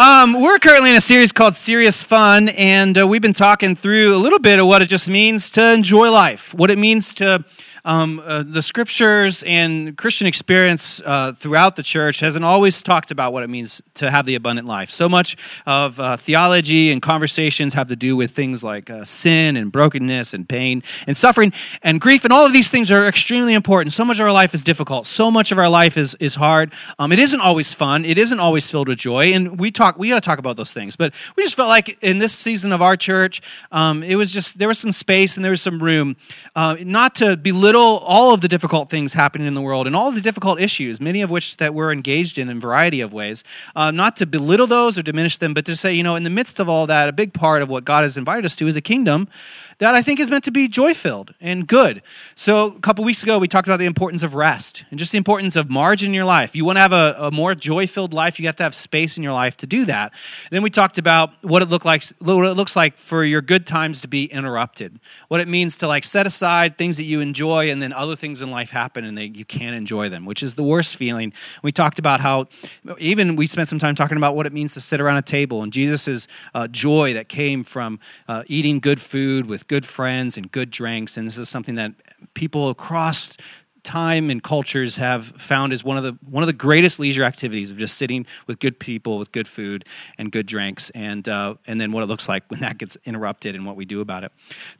Um, we're currently in a series called Serious Fun, and uh, we've been talking through a little bit of what it just means to enjoy life, what it means to um, uh, the scriptures and Christian experience uh, throughout the church hasn't always talked about what it means to have the abundant life. So much of uh, theology and conversations have to do with things like uh, sin and brokenness and pain and suffering and grief, and all of these things are extremely important. So much of our life is difficult. So much of our life is is hard. Um, it isn't always fun. It isn't always filled with joy, and we talk. We got to talk about those things. But we just felt like in this season of our church, um, it was just there was some space and there was some room, uh, not to belittle all of the difficult things happening in the world and all the difficult issues, many of which that we're engaged in in a variety of ways. Uh, not to belittle those or diminish them, but to say, you know, in the midst of all that, a big part of what God has invited us to is a kingdom that I think is meant to be joy filled and good. So, a couple weeks ago, we talked about the importance of rest and just the importance of margin in your life. You want to have a, a more joy filled life, you have to have space in your life to do that. And then we talked about what it, like, what it looks like for your good times to be interrupted, what it means to like set aside things that you enjoy and then other things in life happen and they, you can't enjoy them, which is the worst feeling. We talked about how even we spent some time talking about what it means to sit around a table and Jesus' uh, joy that came from uh, eating good food with good friends and good drinks. And this is something that people across time and cultures have found is one of the one of the greatest leisure activities of just sitting with good people with good food and good drinks and uh, and then what it looks like when that gets interrupted and what we do about it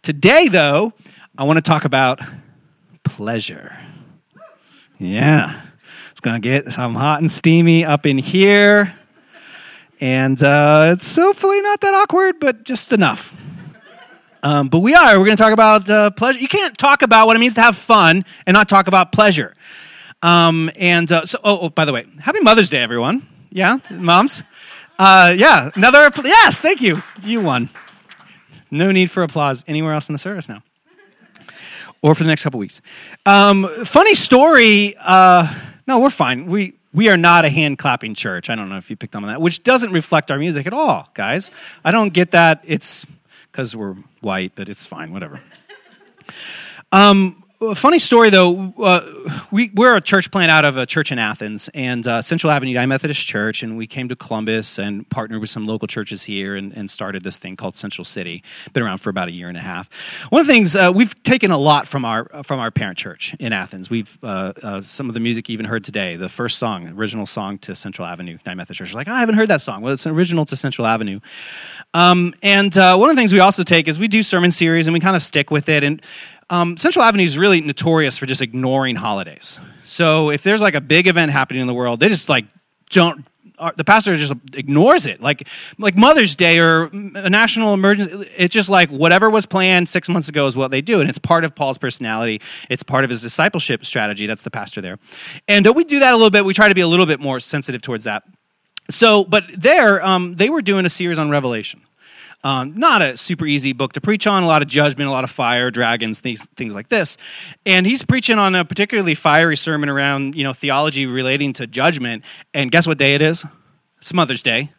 today though i want to talk about pleasure yeah it's gonna get some hot and steamy up in here and uh, it's hopefully not that awkward but just enough um, but we are. We're going to talk about uh, pleasure. You can't talk about what it means to have fun and not talk about pleasure. Um, and uh, so, oh, oh, by the way, happy Mother's Day, everyone. Yeah, moms. Uh, yeah, another. Yes, thank you. You won. No need for applause anywhere else in the service now, or for the next couple weeks. Um, funny story. Uh, no, we're fine. We we are not a hand clapping church. I don't know if you picked up on that, which doesn't reflect our music at all, guys. I don't get that. It's because we're white, but it's fine, whatever. Um, a funny story though uh, we, we're a church plant out of a church in athens and uh, central avenue united methodist church and we came to columbus and partnered with some local churches here and, and, started this thing called central city. Been around for about a year and a half. One of the things uh, we've taken a lot from our from our parent church in athens. We've uh, uh, some of the music you even heard today the first song original song to central avenue united methodist church. Like oh, i haven't heard that song. Well it's an original to central avenue. Um, and uh, one of the things we also take is we do sermon series and we kind of stick with it. And um, Central Avenue is really notorious for just ignoring holidays. So if there's like a big event happening in the world, they just like don't. Uh, the pastor just ignores it, like like Mother's Day or a national emergency. It's just like whatever was planned six months ago is what they do, and it's part of Paul's personality. It's part of his discipleship strategy. That's the pastor there, and uh, we do that a little bit. We try to be a little bit more sensitive towards that. So, but there, um, they were doing a series on Revelation. Um, not a super easy book to preach on, a lot of judgment, a lot of fire, dragons, things, things like this. And he's preaching on a particularly fiery sermon around, you know, theology relating to judgment. And guess what day it is? It's Mother's Day.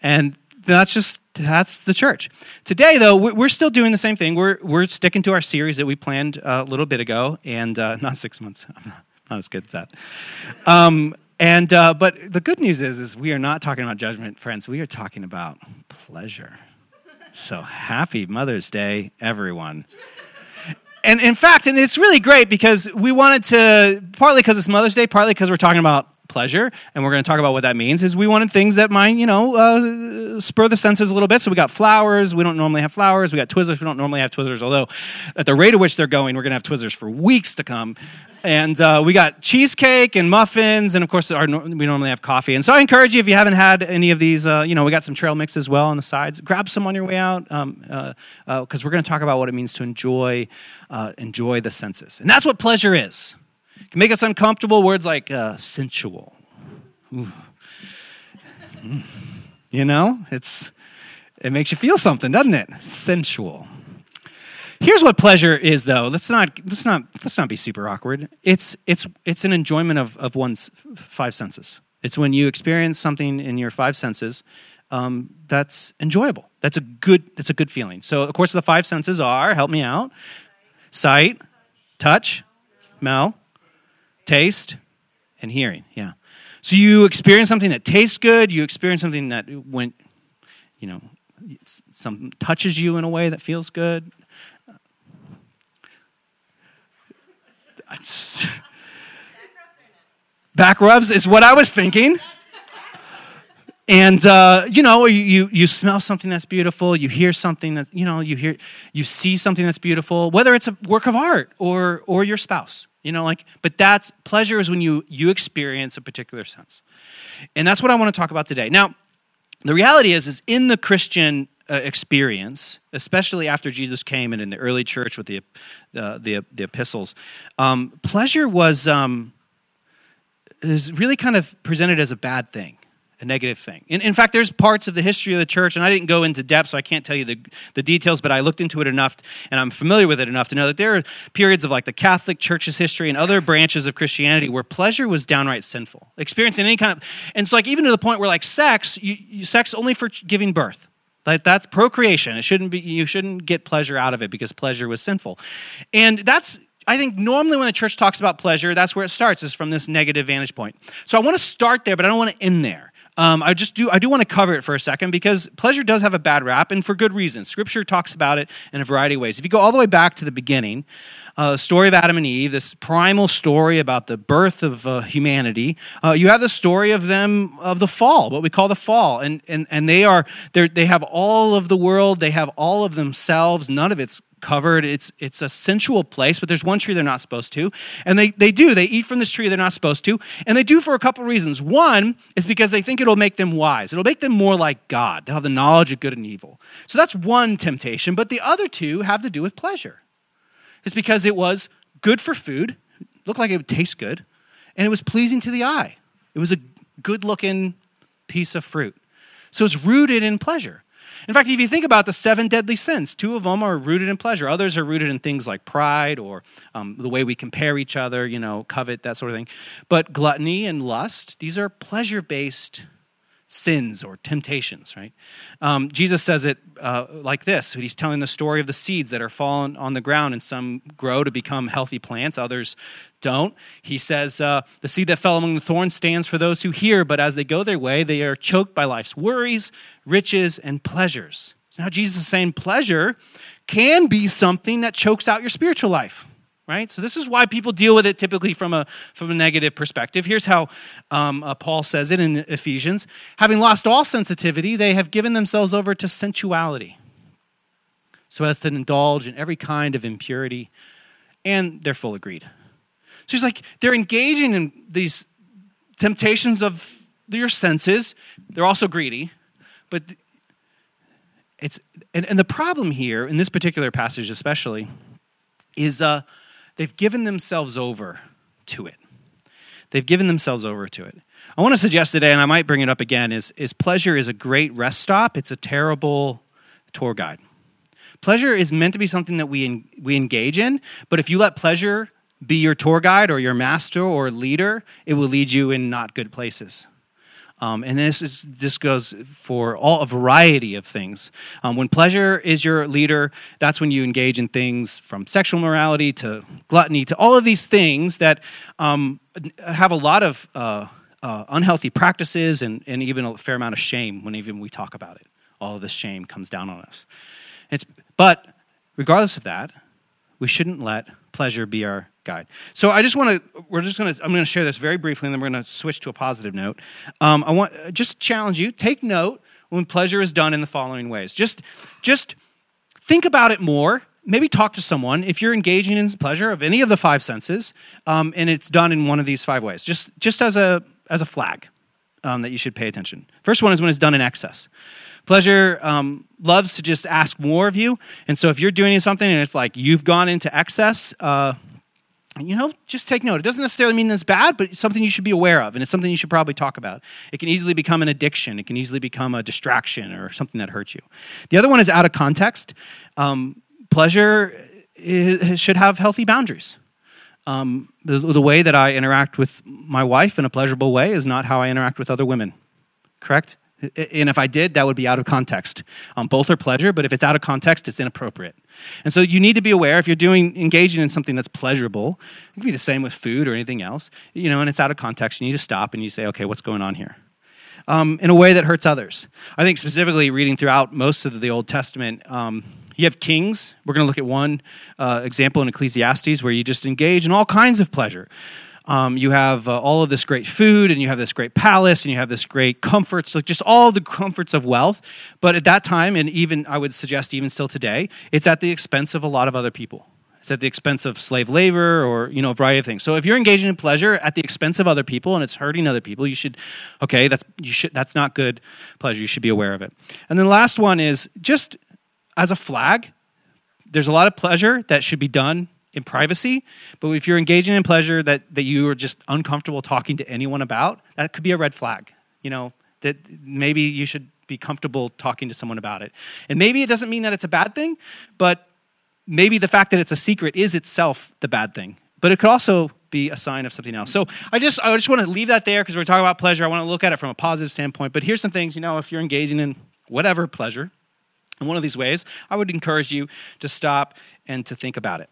And that's just that's the church today though we're still doing the same thing we're, we're sticking to our series that we planned a little bit ago and uh, not six months not as good at that um, and uh, but the good news is is we are not talking about judgment friends we are talking about pleasure so happy Mother's Day, everyone. And in fact, and it's really great because we wanted to, partly because it's Mother's Day, partly because we're talking about pleasure, and we're going to talk about what that means, is we wanted things that might, you know, uh, spur the senses a little bit. So we got flowers. We don't normally have flowers. We got Twizzlers. We don't normally have Twizzlers, although at the rate at which they're going, we're going to have Twizzlers for weeks to come and uh, we got cheesecake and muffins, and of course, our, we normally have coffee. And so, I encourage you if you haven't had any of these, uh, you know, we got some trail mix as well on the sides. Grab some on your way out, because um, uh, uh we're going to talk about what it means to enjoy, uh, enjoy the senses, and that's what pleasure is. Can make us uncomfortable. Words like uh, sensual. You know, it's it makes you feel something, doesn't it? Sensual. Here's what pleasure is, though. Let's not let's not let's not be super awkward. It's it's it's an enjoyment of of one's five senses. It's when you experience something in your five senses um, that's enjoyable. That's a good that's a good feeling. So, of course, the five senses are help me out: sight, touch, smell, taste, and hearing. Yeah. So you experience something that tastes good, you experience something that went, you know, some touches you in a way that feels good. Back rubs is what I was thinking. And uh, you know, you you smell something that's beautiful, you hear something that you know, you hear you see something that's beautiful, whether it's a work of art or or your spouse. You know, like, but that's pleasure is when you you experience a particular sense, and that's what I want to talk about today. Now, the reality is, is in the Christian uh, experience, especially after Jesus came and in the early church with the uh, the, the epistles, um, pleasure was um, is really kind of presented as a bad thing a negative thing. In, in, fact, there's parts of the history of the church, and I didn't go into depth, so I can't tell you the, the details, but I looked into it enough, and I'm familiar with it enough to know that there are periods of like the Catholic Church's history and other branches of Christianity where pleasure was downright sinful. Experiencing any kind of, and it's like even to the point where like sex, you, you, sex only for giving birth. Like that's procreation. It shouldn't be. You shouldn't get pleasure out of it because pleasure was sinful, and that's I think normally when the church talks about pleasure, that's where it starts, is from this negative vantage point. So I want to start there, but I don't want to end there. Um, I just do I do want to cover it for a second because pleasure does have a bad rap, and for good reason. Scripture talks about it in a variety of ways. If you go all the way back to the beginning, uh, story of Adam and Eve, this primal story about the birth of uh, humanity. Uh, you have the story of them of the fall, what we call the fall, and and and they are they they have all of the world, they have all of themselves. None of it's covered. It's it's a sensual place, but there's one tree they're not supposed to. And they, they do. They eat from this tree they're not supposed to. And they do for a couple reasons. One is because they think it'll make them wise. It'll make them more like God. They'll have the knowledge of good and evil. So that's one temptation. But the other two have to do with pleasure. It's because it was good for food, looked like it would taste good, and it was pleasing to the eye. It was a good looking piece of fruit. So it's rooted in pleasure. In fact, if you think about the seven deadly sins, two of them are rooted in pleasure. Others are rooted in things like pride or um, the way we compare each other, you know, covet, that sort of thing. But gluttony and lust, these are pleasure based sins or temptations, right? Um, Jesus says it uh, like this He's telling the story of the seeds that are fallen on the ground, and some grow to become healthy plants, others don't. He says, uh, The seed that fell among the thorns stands for those who hear, but as they go their way, they are choked by life's worries, riches, and pleasures. So now Jesus is saying pleasure can be something that chokes out your spiritual life right? So this is why people deal with it typically from a from a negative perspective. Here's how um, uh, Paul says it in Ephesians: having lost all sensitivity, they have given themselves over to sensuality, so as to indulge in every kind of impurity, and they're full of greed. So he's like they're engaging in these temptations of your senses. They're also greedy, but it's and, and the problem here in this particular passage especially is uh They've given themselves over to it. They've given themselves over to it. I want to suggest today, and I might bring it up again, is, is pleasure is a great rest stop. It's a terrible tour guide. Pleasure is meant to be something that we, we engage in, but if you let pleasure be your tour guide or your master or leader, it will lead you in not good places. Um, and this is this goes for all a variety of things. Um, when pleasure is your leader, that's when you engage in things from sexual morality to gluttony to all of these things that um, have a lot of uh, uh, unhealthy practices and, and even a fair amount of shame when even we talk about it. All of this shame comes down on us. It's, but regardless of that, we shouldn't let pleasure be our guide. So I just want to, we're just going to, I'm going to share this very briefly, and then we're going to switch to a positive note. Um, I want just challenge you, take note when pleasure is done in the following ways. Just, just think about it more. Maybe talk to someone if you're engaging in pleasure of any of the five senses, um, and it's done in one of these five ways. Just, just as a as a flag um, that you should pay attention. First one is when it's done in excess. Pleasure um, loves to just ask more of you. And so if you're doing something and it's like you've gone into excess, uh, you know, just take note. It doesn't necessarily mean it's bad, but it's something you should be aware of, and it's something you should probably talk about. It can easily become an addiction. It can easily become a distraction or something that hurts you. The other one is out of context. Um, pleasure is, should have healthy boundaries. Um, the, the way that I interact with my wife in a pleasurable way is not how I interact with other women. Correct? And if I did, that would be out of context. Um, both are pleasure, but if it's out of context, it's inappropriate. And so you need to be aware if you're doing engaging in something that's pleasurable. It can be the same with food or anything else. You know, and it's out of context. You need to stop and you say, okay, what's going on here? Um, in a way that hurts others. I think specifically reading throughout most of the Old Testament. Um, you have kings. We're going to look at one uh, example in Ecclesiastes where you just engage in all kinds of pleasure. Um, you have uh, all of this great food, and you have this great palace, and you have this great comforts, like just all the comforts of wealth. But at that time, and even I would suggest even still today, it's at the expense of a lot of other people. It's at the expense of slave labor or you know a variety of things. So if you're engaging in pleasure at the expense of other people and it's hurting other people, you should okay, that's you should that's not good pleasure. You should be aware of it. And then the last one is just as a flag, there's a lot of pleasure that should be done in privacy. But if you're engaging in pleasure that, that you are just uncomfortable talking to anyone about, that could be a red flag. You know, that maybe you should be comfortable talking to someone about it. And maybe it doesn't mean that it's a bad thing, but maybe the fact that it's a secret is itself the bad thing. But it could also be a sign of something else. So I just I just want to leave that there because we're talking about pleasure. I want to look at it from a positive standpoint. But here's some things, you know, if you're engaging in whatever pleasure, in one of these ways, I would encourage you to stop and to think about it.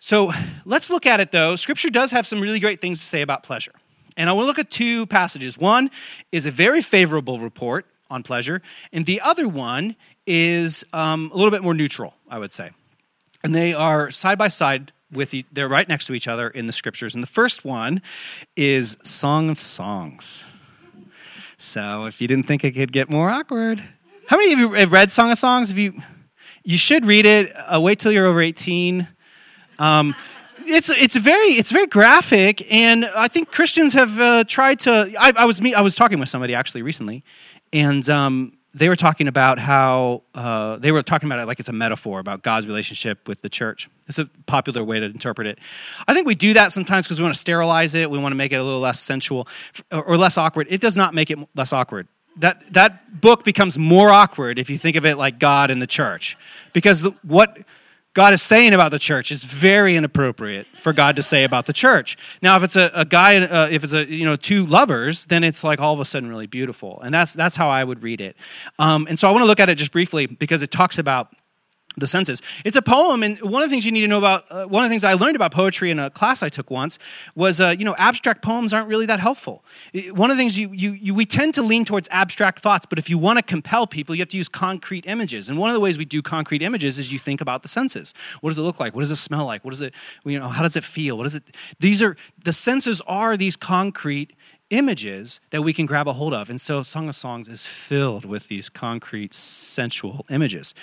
So let's look at it though. Scripture does have some really great things to say about pleasure. And I want to look at two passages. One is a very favorable report on pleasure, and the other one is um, a little bit more neutral, I would say. And they are side by side with e- they're right next to each other in the scriptures. And the first one is Song of Songs. So if you didn't think it could get more awkward, how many of you have read Song of Songs? If you you should read it. Uh, wait till you're over 18. Um, it's it's very it's very graphic, and I think Christians have uh, tried to. I, I, was me. I was talking with somebody actually recently, and um, they were talking about how uh, they were talking about it like it's a metaphor about God's relationship with the church. It's a popular way to interpret it. I think we do that sometimes because we want to sterilize it. We want to make it a little less sensual or less awkward. It does not make it less awkward. That that book becomes more awkward if you think of it like God and the church, because the, what God is saying about the church is very inappropriate for God to say about the church. Now, if it's a, a guy, uh, if it's a you know two lovers, then it's like all of a sudden really beautiful, and that's that's how I would read it. Um, and so I want to look at it just briefly because it talks about the senses. It's a poem, and one of the things you need to know about, uh, one of the things I learned about poetry in a class I took once was, uh, you know, abstract poems aren't really that helpful. One of the things you, you, you, we tend to lean towards abstract thoughts, but if you want to compel people, you have to use concrete images. And one of the ways we do concrete images is you think about the senses. What does it look like? What does it smell like? What does it, you know, how does it feel? What is it? These are, the senses are these concrete images that we can grab a hold of. And so Song of Songs is filled with these concrete, sensual images.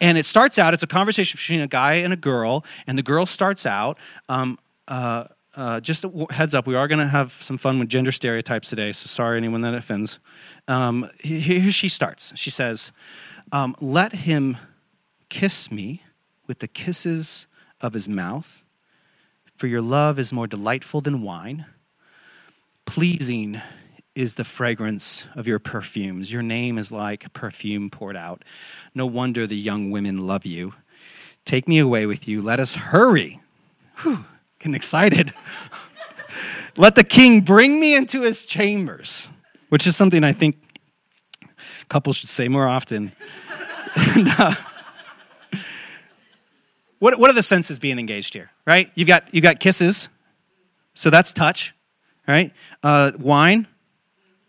And it starts out, it's a conversation between a guy and a girl, and the girl starts out, um, uh, uh, just a heads up, we are going to have some fun with gender stereotypes today, so sorry anyone that offends. Um, here she starts. She says, um, Let him kiss me with the kisses of his mouth, for your love is more delightful than wine Pleasing is the fragrance of your perfumes. Your name is like perfume poured out. No wonder the young women love you. Take me away with you. Let us hurry. Whew, getting excited. Let the king bring me into his chambers, which is something I think couples should say more often. and, uh, what, what are the senses being engaged here, right? You've got, you've got kisses, so that's touch right? Uh, wine,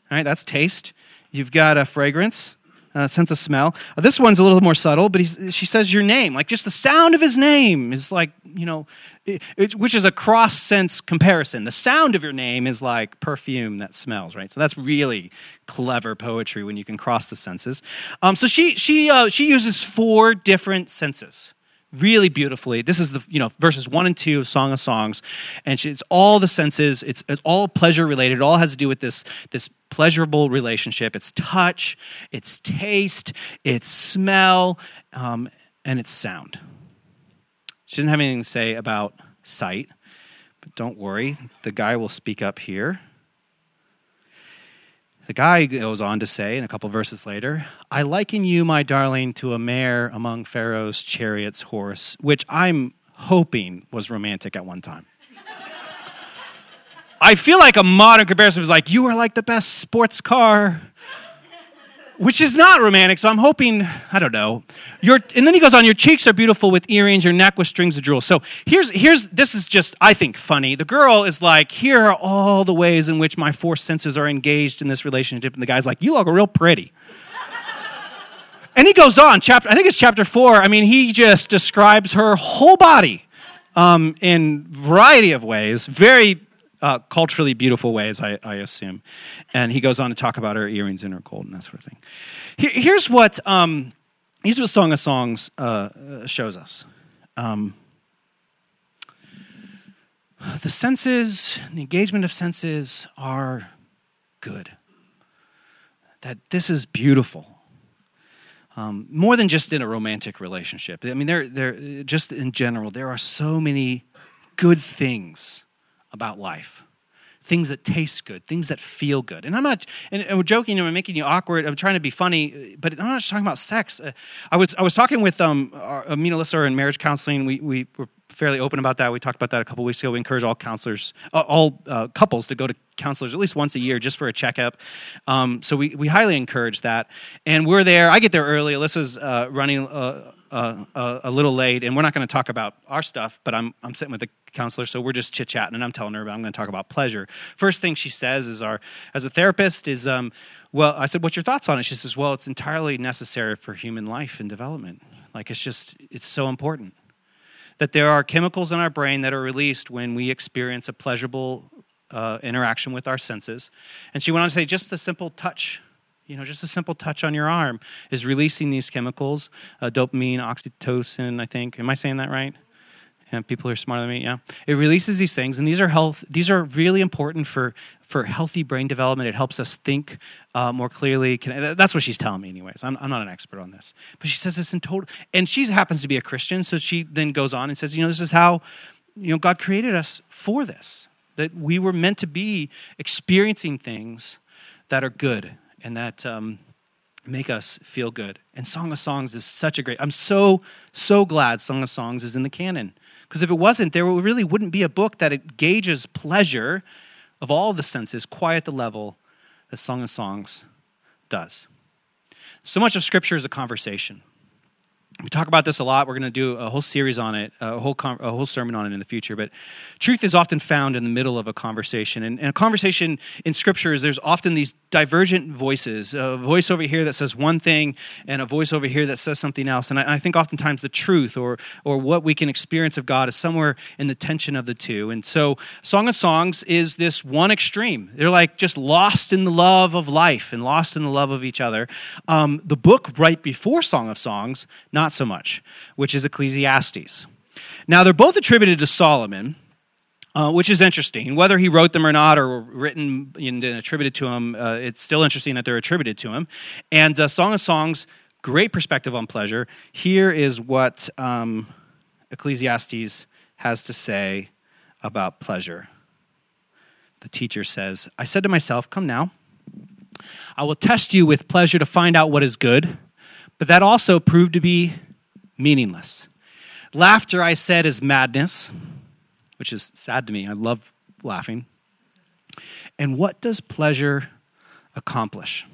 right? That's taste. You've got a fragrance, a sense of smell. Uh, this one's a little more subtle, but she says your name. Like just the sound of his name is like, you know, it, it, which is a cross sense comparison. The sound of your name is like perfume that smells, right? So that's really clever poetry when you can cross the senses. Um, so she, she, uh, she uses four different senses really beautifully. This is the you know verses one and two of Song of Songs, and she, it's all the senses. It's, it's all pleasure related. It all has to do with this this pleasurable relationship. It's touch, it's taste, it's smell, um, and it's sound. She doesn't have anything to say about sight, but don't worry, the guy will speak up here. The guy goes on to say, in a couple verses later, I liken you, my darling, to a mare among Pharaoh's chariots' horse, which I'm hoping was romantic at one time. I feel like a modern comparison was like, you are like the best sports car which is not romantic. So I'm hoping, I don't know. Your, and then he goes on, your cheeks are beautiful with earrings, your neck with strings of jewels. So here's, here's, this is just, I think, funny. The girl is like, here are all the ways in which my four senses are engaged in this relationship. And the guy's like, you look real pretty. and he goes on, chapter, I think it's chapter four. I mean, he just describes her whole body um, in variety of ways, very uh, culturally beautiful ways, I, I, assume. And he goes on to talk about her earrings and her gold and that sort of thing. here's what um, here's what Song of Songs uh, shows us. Um, the senses, the engagement of senses are good. That this is beautiful. Um, more than just in a romantic relationship. I mean, there, there, just in general, there are so many good things about life things that taste good, things that feel good. And I'm not, and, we're joking and we're making you awkward. I'm trying to be funny, but I'm not just talking about sex. Uh, I was I was talking with um, our, Alyssa are in marriage counseling. We we were fairly open about that. We talked about that a couple weeks ago. We encourage all counselors, uh, all uh, couples, to go to counselors at least once a year just for a checkup. Um, so we we highly encourage that. And we're there. I get there early. Alyssa's uh, running. Uh, a little late, and we're not going to talk about our stuff, but I'm, I'm sitting with the counselor, so we're just chit chatting, and I'm telling her but I'm going to talk about pleasure. First thing she says is, "Our as a therapist is, um, well, I said, what's your thoughts on it?" She says, "Well, it's entirely necessary for human life and development. Like it's just it's so important that there are chemicals in our brain that are released when we experience a pleasurable uh, interaction with our senses." And she went on to say, just the simple touch you know, just a simple touch on your arm is releasing these chemicals, uh, dopamine, oxytocin, I think. Am I saying that right? Yeah, people are smarter than me. Yeah, it releases these things, and these are health. These are really important for for healthy brain development. It helps us think uh, more clearly. Can, that's what she's telling me, anyways. I'm, I'm not an expert on this, but she says this in total. And she happens to be a Christian, so she then goes on and says, you know, this is how you know God created us for this. That we were meant to be experiencing things that are good and that um, make us feel good. And Song of Songs is such a great. I'm so so glad Song of Songs is in the canon because if it wasn't, there really wouldn't be a book that engages pleasure of all the senses quite at the level that Song of Songs does. So much of Scripture is a conversation we talk about this a lot. We're going to do a whole series on it, a whole, com- a whole sermon on it in the future. But truth is often found in the middle of a conversation. And, and a conversation in Scripture is there's often these divergent voices a voice over here that says one thing, and a voice over here that says something else. And I, and I think oftentimes the truth or, or what we can experience of God is somewhere in the tension of the two. And so, Song of Songs is this one extreme. They're like just lost in the love of life and lost in the love of each other. Um, the book right before Song of Songs, not not so much, which is Ecclesiastes. Now, they're both attributed to Solomon. Uh, which is interesting. Whether he wrote them or not, or written and attributed to him, uh, it's still interesting that they're attributed to him. And uh, Song of Songs, great perspective on pleasure. Here is what um, Ecclesiastes has to say about pleasure. The teacher says, I said to myself, Come now, I will test you with pleasure to find out what is good but that also proved to be meaningless. Laughter, I said, is madness, which is sad to me. I love laughing. And what does pleasure accomplish?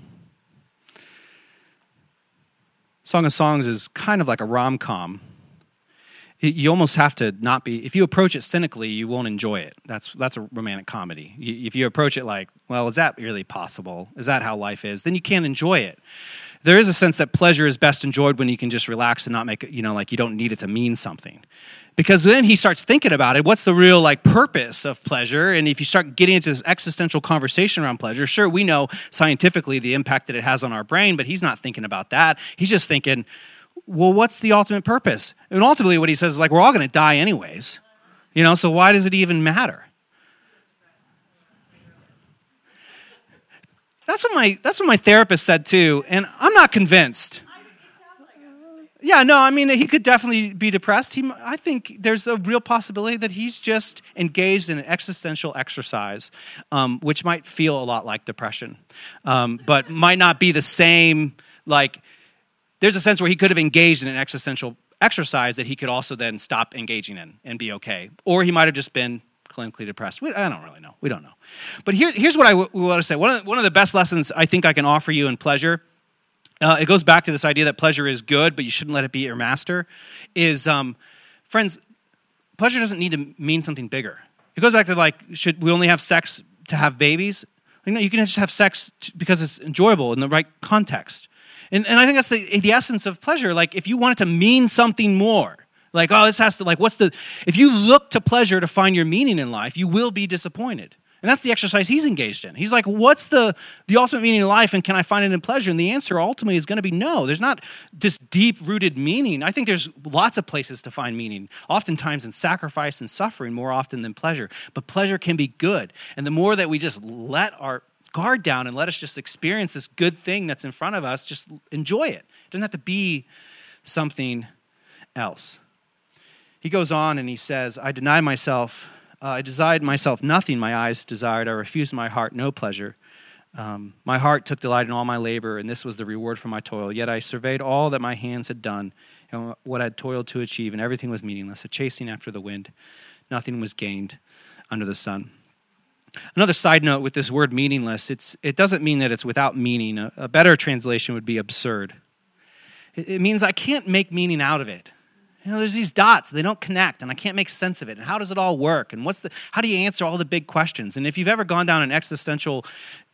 Song of Songs is kind of like a rom com. You almost have to not be, if you approach it cynically, you won't enjoy it. That's, that's a romantic comedy. If you approach it like, well, is that really possible? Is that how life is? Then you can't enjoy it there is a sense that pleasure is best enjoyed when you can just relax and not make it, you know, like you don't need it to mean something. Because then he starts thinking about it. What's the real like purpose of pleasure? And if you start getting into this existential conversation around pleasure, sure, we know scientifically the impact that it has on our brain, but he's not thinking about that. He's just thinking, well, what's the ultimate purpose? And ultimately, what he says is like, we're all going to die anyways. You know, so why does it even matter? That's what my that's what my therapist said too, and I'm not convinced. Yeah, no, I mean he could definitely be depressed. He, I think there's a real possibility that he's just engaged in an existential exercise, um, which might feel a lot like depression, um, but might not be the same. Like, there's a sense where he could have engaged in an existential exercise that he could also then stop engaging in and be okay, or he might have just been clinically depressed. We, I don't really know. We don't know. But here, here's what I w- want to say. One of, the, one of the best lessons I think I can offer you in pleasure uh, it goes back to this idea that pleasure is good, but you shouldn't let it be your master. Is um, friends, pleasure doesn't need to mean something bigger. It goes back to like, should we only have sex to have babies? You know, you can just have sex because it's enjoyable in the right context. And, and I think that's the, the essence of pleasure. Like, if you want it to mean something more, like, oh, this has to, like, what's the, if you look to pleasure to find your meaning in life, you will be disappointed. And that's the exercise he's engaged in. He's like, what's the, the ultimate meaning in life and can I find it in pleasure? And the answer ultimately is going to be no. There's not this deep rooted meaning. I think there's lots of places to find meaning, oftentimes in sacrifice and suffering more often than pleasure. But pleasure can be good. And the more that we just let our guard down and let us just experience this good thing that's in front of us, just enjoy it. It doesn't have to be something else. He goes on and he says, I deny myself uh, I desired myself nothing my eyes desired. I refused my heart no pleasure. Um, my heart took delight in all my labor, and this was the reward for my toil. Yet I surveyed all that my hands had done and what I had toiled to achieve, and everything was meaningless, a chasing after the wind. Nothing was gained under the sun. Another side note with this word meaningless, it's, it doesn't mean that it's without meaning. A, a better translation would be absurd. It, it means I can't make meaning out of it you know, there's these dots, they don't connect, and I can't make sense of it. And how does it all work? And what's the how do you answer all the big questions? And if you've ever gone down an existential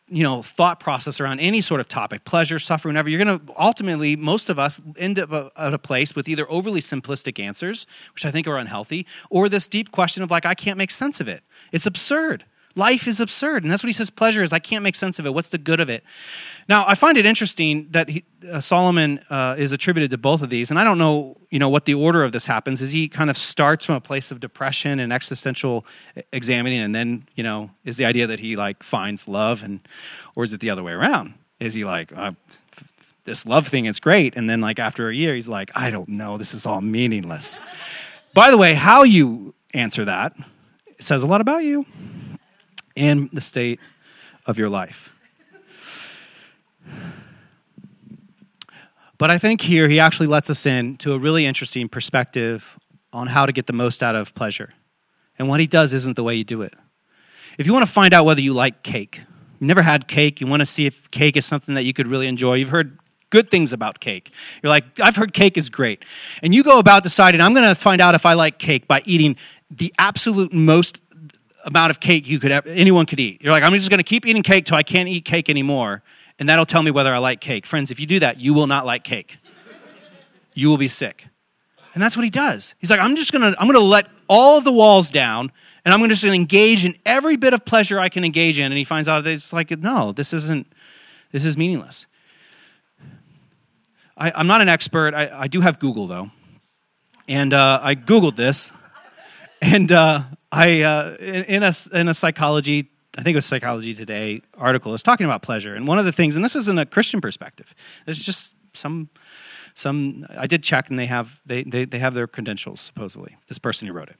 you know thought process around any sort of topic pleasure suffering whatever you're going to ultimately most of us end up at a place with either overly simplistic answers which i think are unhealthy or this deep question of like i can't make sense of it it's absurd Life is absurd. And that's what he says pleasure is. I can't make sense of it. What's the good of it? Now, I find it interesting that he, uh, Solomon uh, is attributed to both of these. And I don't know, you know, what the order of this happens. Is he kind of starts from a place of depression and existential examining, and then, you know, is the idea that he like finds love, and or is it the other way around? Is he like, uh, this love thing is great, and then like after a year, he's like, I don't know, this is all meaningless. By the way, how you answer that says a lot about you and the state of your life. But I think here he actually lets us in to a really interesting perspective on how to get the most out of pleasure. And what he does isn't the way you do it. If you want to find out whether you like cake, you never had cake, you want to see if cake is something that you could really enjoy, you've heard good things about cake. You're like, I've heard cake is great. And you go about deciding, I'm going to find out if I like cake by eating the absolute most amount of cake you could have, anyone could eat. You're like, I'm just going to keep eating cake till I can't eat cake anymore, and that'll tell me whether I like cake. Friends, if you do that, you will not like cake. You will be sick. And that's what he does. He's like, I'm just to I'm to let all of the walls down and I'm just engage in every bit of pleasure I can engage in. And he finds out that it's like, no, this isn't, this is meaningless. I, am not an expert. I, I, do have Google, though. And uh, I Googled this. And uh, I uh, in a in a psychology I think it was Psychology Today article is talking about pleasure, and one of the things, and this isn't a Christian perspective. There's just some some I did check, and they have they they, they have their credentials supposedly. This person who wrote it,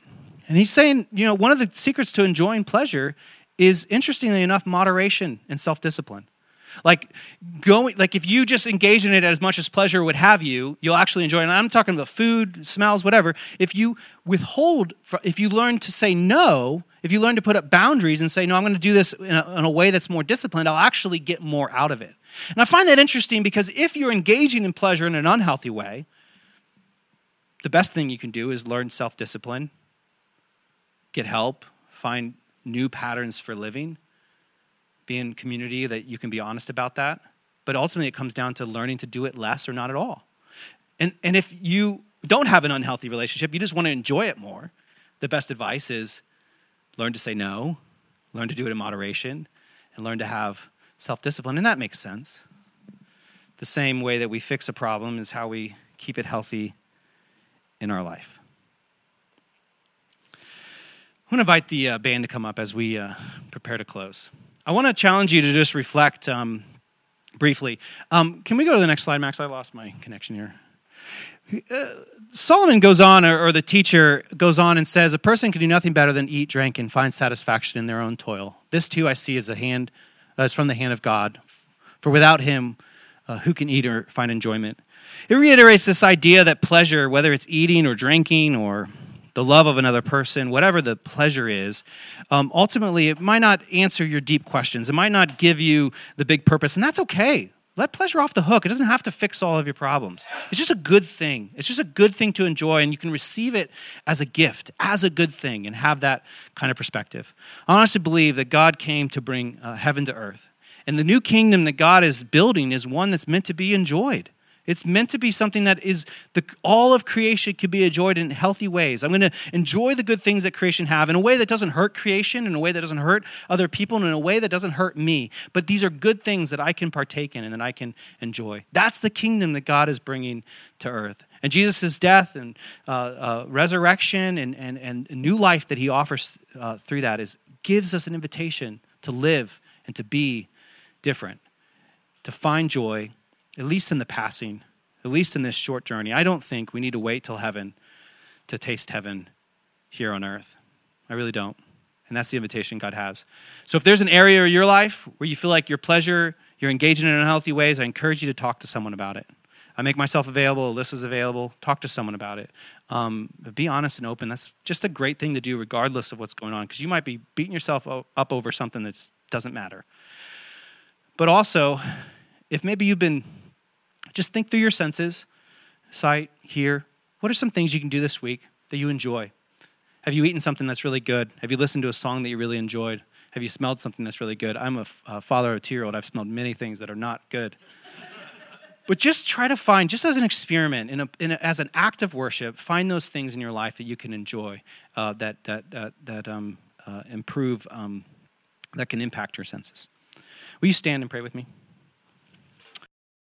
and he's saying, you know, one of the secrets to enjoying pleasure is interestingly enough moderation and self discipline. Like going, like if you just engage in it as much as pleasure would have you, you'll actually enjoy it. And I'm talking about food, smells, whatever. If you withhold, if you learn to say no, if you learn to put up boundaries and say, no, I'm going to do this in a, in a way that's more disciplined, I'll actually get more out of it. And I find that interesting because if you're engaging in pleasure in an unhealthy way, the best thing you can do is learn self discipline, get help, find new patterns for living be in community that you can be honest about that. But ultimately, it comes down to learning to do it less or not at all. And, and if you don't have an unhealthy relationship, you just want to enjoy it more, the best advice is learn to say no, learn to do it in moderation, and learn to have self discipline. And that makes sense. The same way that we fix a problem is how we keep it healthy in our life. I'm going to invite the uh, band to come up as we uh, prepare to close. I want to challenge you to just reflect um, briefly. Um, can we go to the next slide, Max? I lost my connection here. Uh, Solomon goes on, or, or, the teacher goes on and says, A person can do nothing better than eat, drink, and find satisfaction in their own toil. This too I see as a hand, uh, as from the hand of God. For without him, uh, who can eat or find enjoyment? It reiterates this idea that pleasure, whether it's eating or drinking or the love of another person, whatever the pleasure is, um, ultimately it might not answer your deep questions. It might not give you the big purpose, and that's okay. let pleasure off the hook. It doesn't have to fix all of your problems. It's just a good thing. It's just a good thing to enjoy, and you can receive it as a gift, as a good thing, and have that kind of perspective. I honestly believe that God came to bring uh, heaven to earth. And the new kingdom that God is building is one that's meant to be enjoyed. It's meant to be something that is the, all of creation can be enjoyed in healthy ways. I'm going to enjoy the good things that creation have in a way that doesn't hurt creation, in a way that doesn't hurt other people, and in a way that doesn't hurt me. But these are good things that I can partake in and that I can enjoy. That's the kingdom that God is bringing to earth. And Jesus' death and uh, uh, resurrection and, and, and new life that he offers uh, through that is gives us an invitation to live and to be different, to find joy at least in the passing, at least in this short journey. I don't think we need to wait till heaven to taste heaven here on earth. I really don't. And that's the invitation God has. So if there's an area of your life where you feel like your pleasure, you're engaging in unhealthy ways, I encourage you to talk to someone about it. I make myself available, Alyssa's available. Talk to someone about it. Um, be honest and open. That's just a great thing to do, regardless of what's going on, because you might be beating yourself up over something that doesn't matter. But also, if maybe you've been just think through your senses sight, hear. What are some things you can do this week that you enjoy? Have you eaten something that's really good? Have you listened to a song that you really enjoyed? Have you smelled something that's really good? I'm a, father of a two year old. I've smelled many things that are not good. but just try to find, just as an experiment, in a, in a, as an act of worship, find those things in your life that you can enjoy, uh, that, that, uh, that um, uh, improve, um, that can impact your senses. Will you stand and pray with me?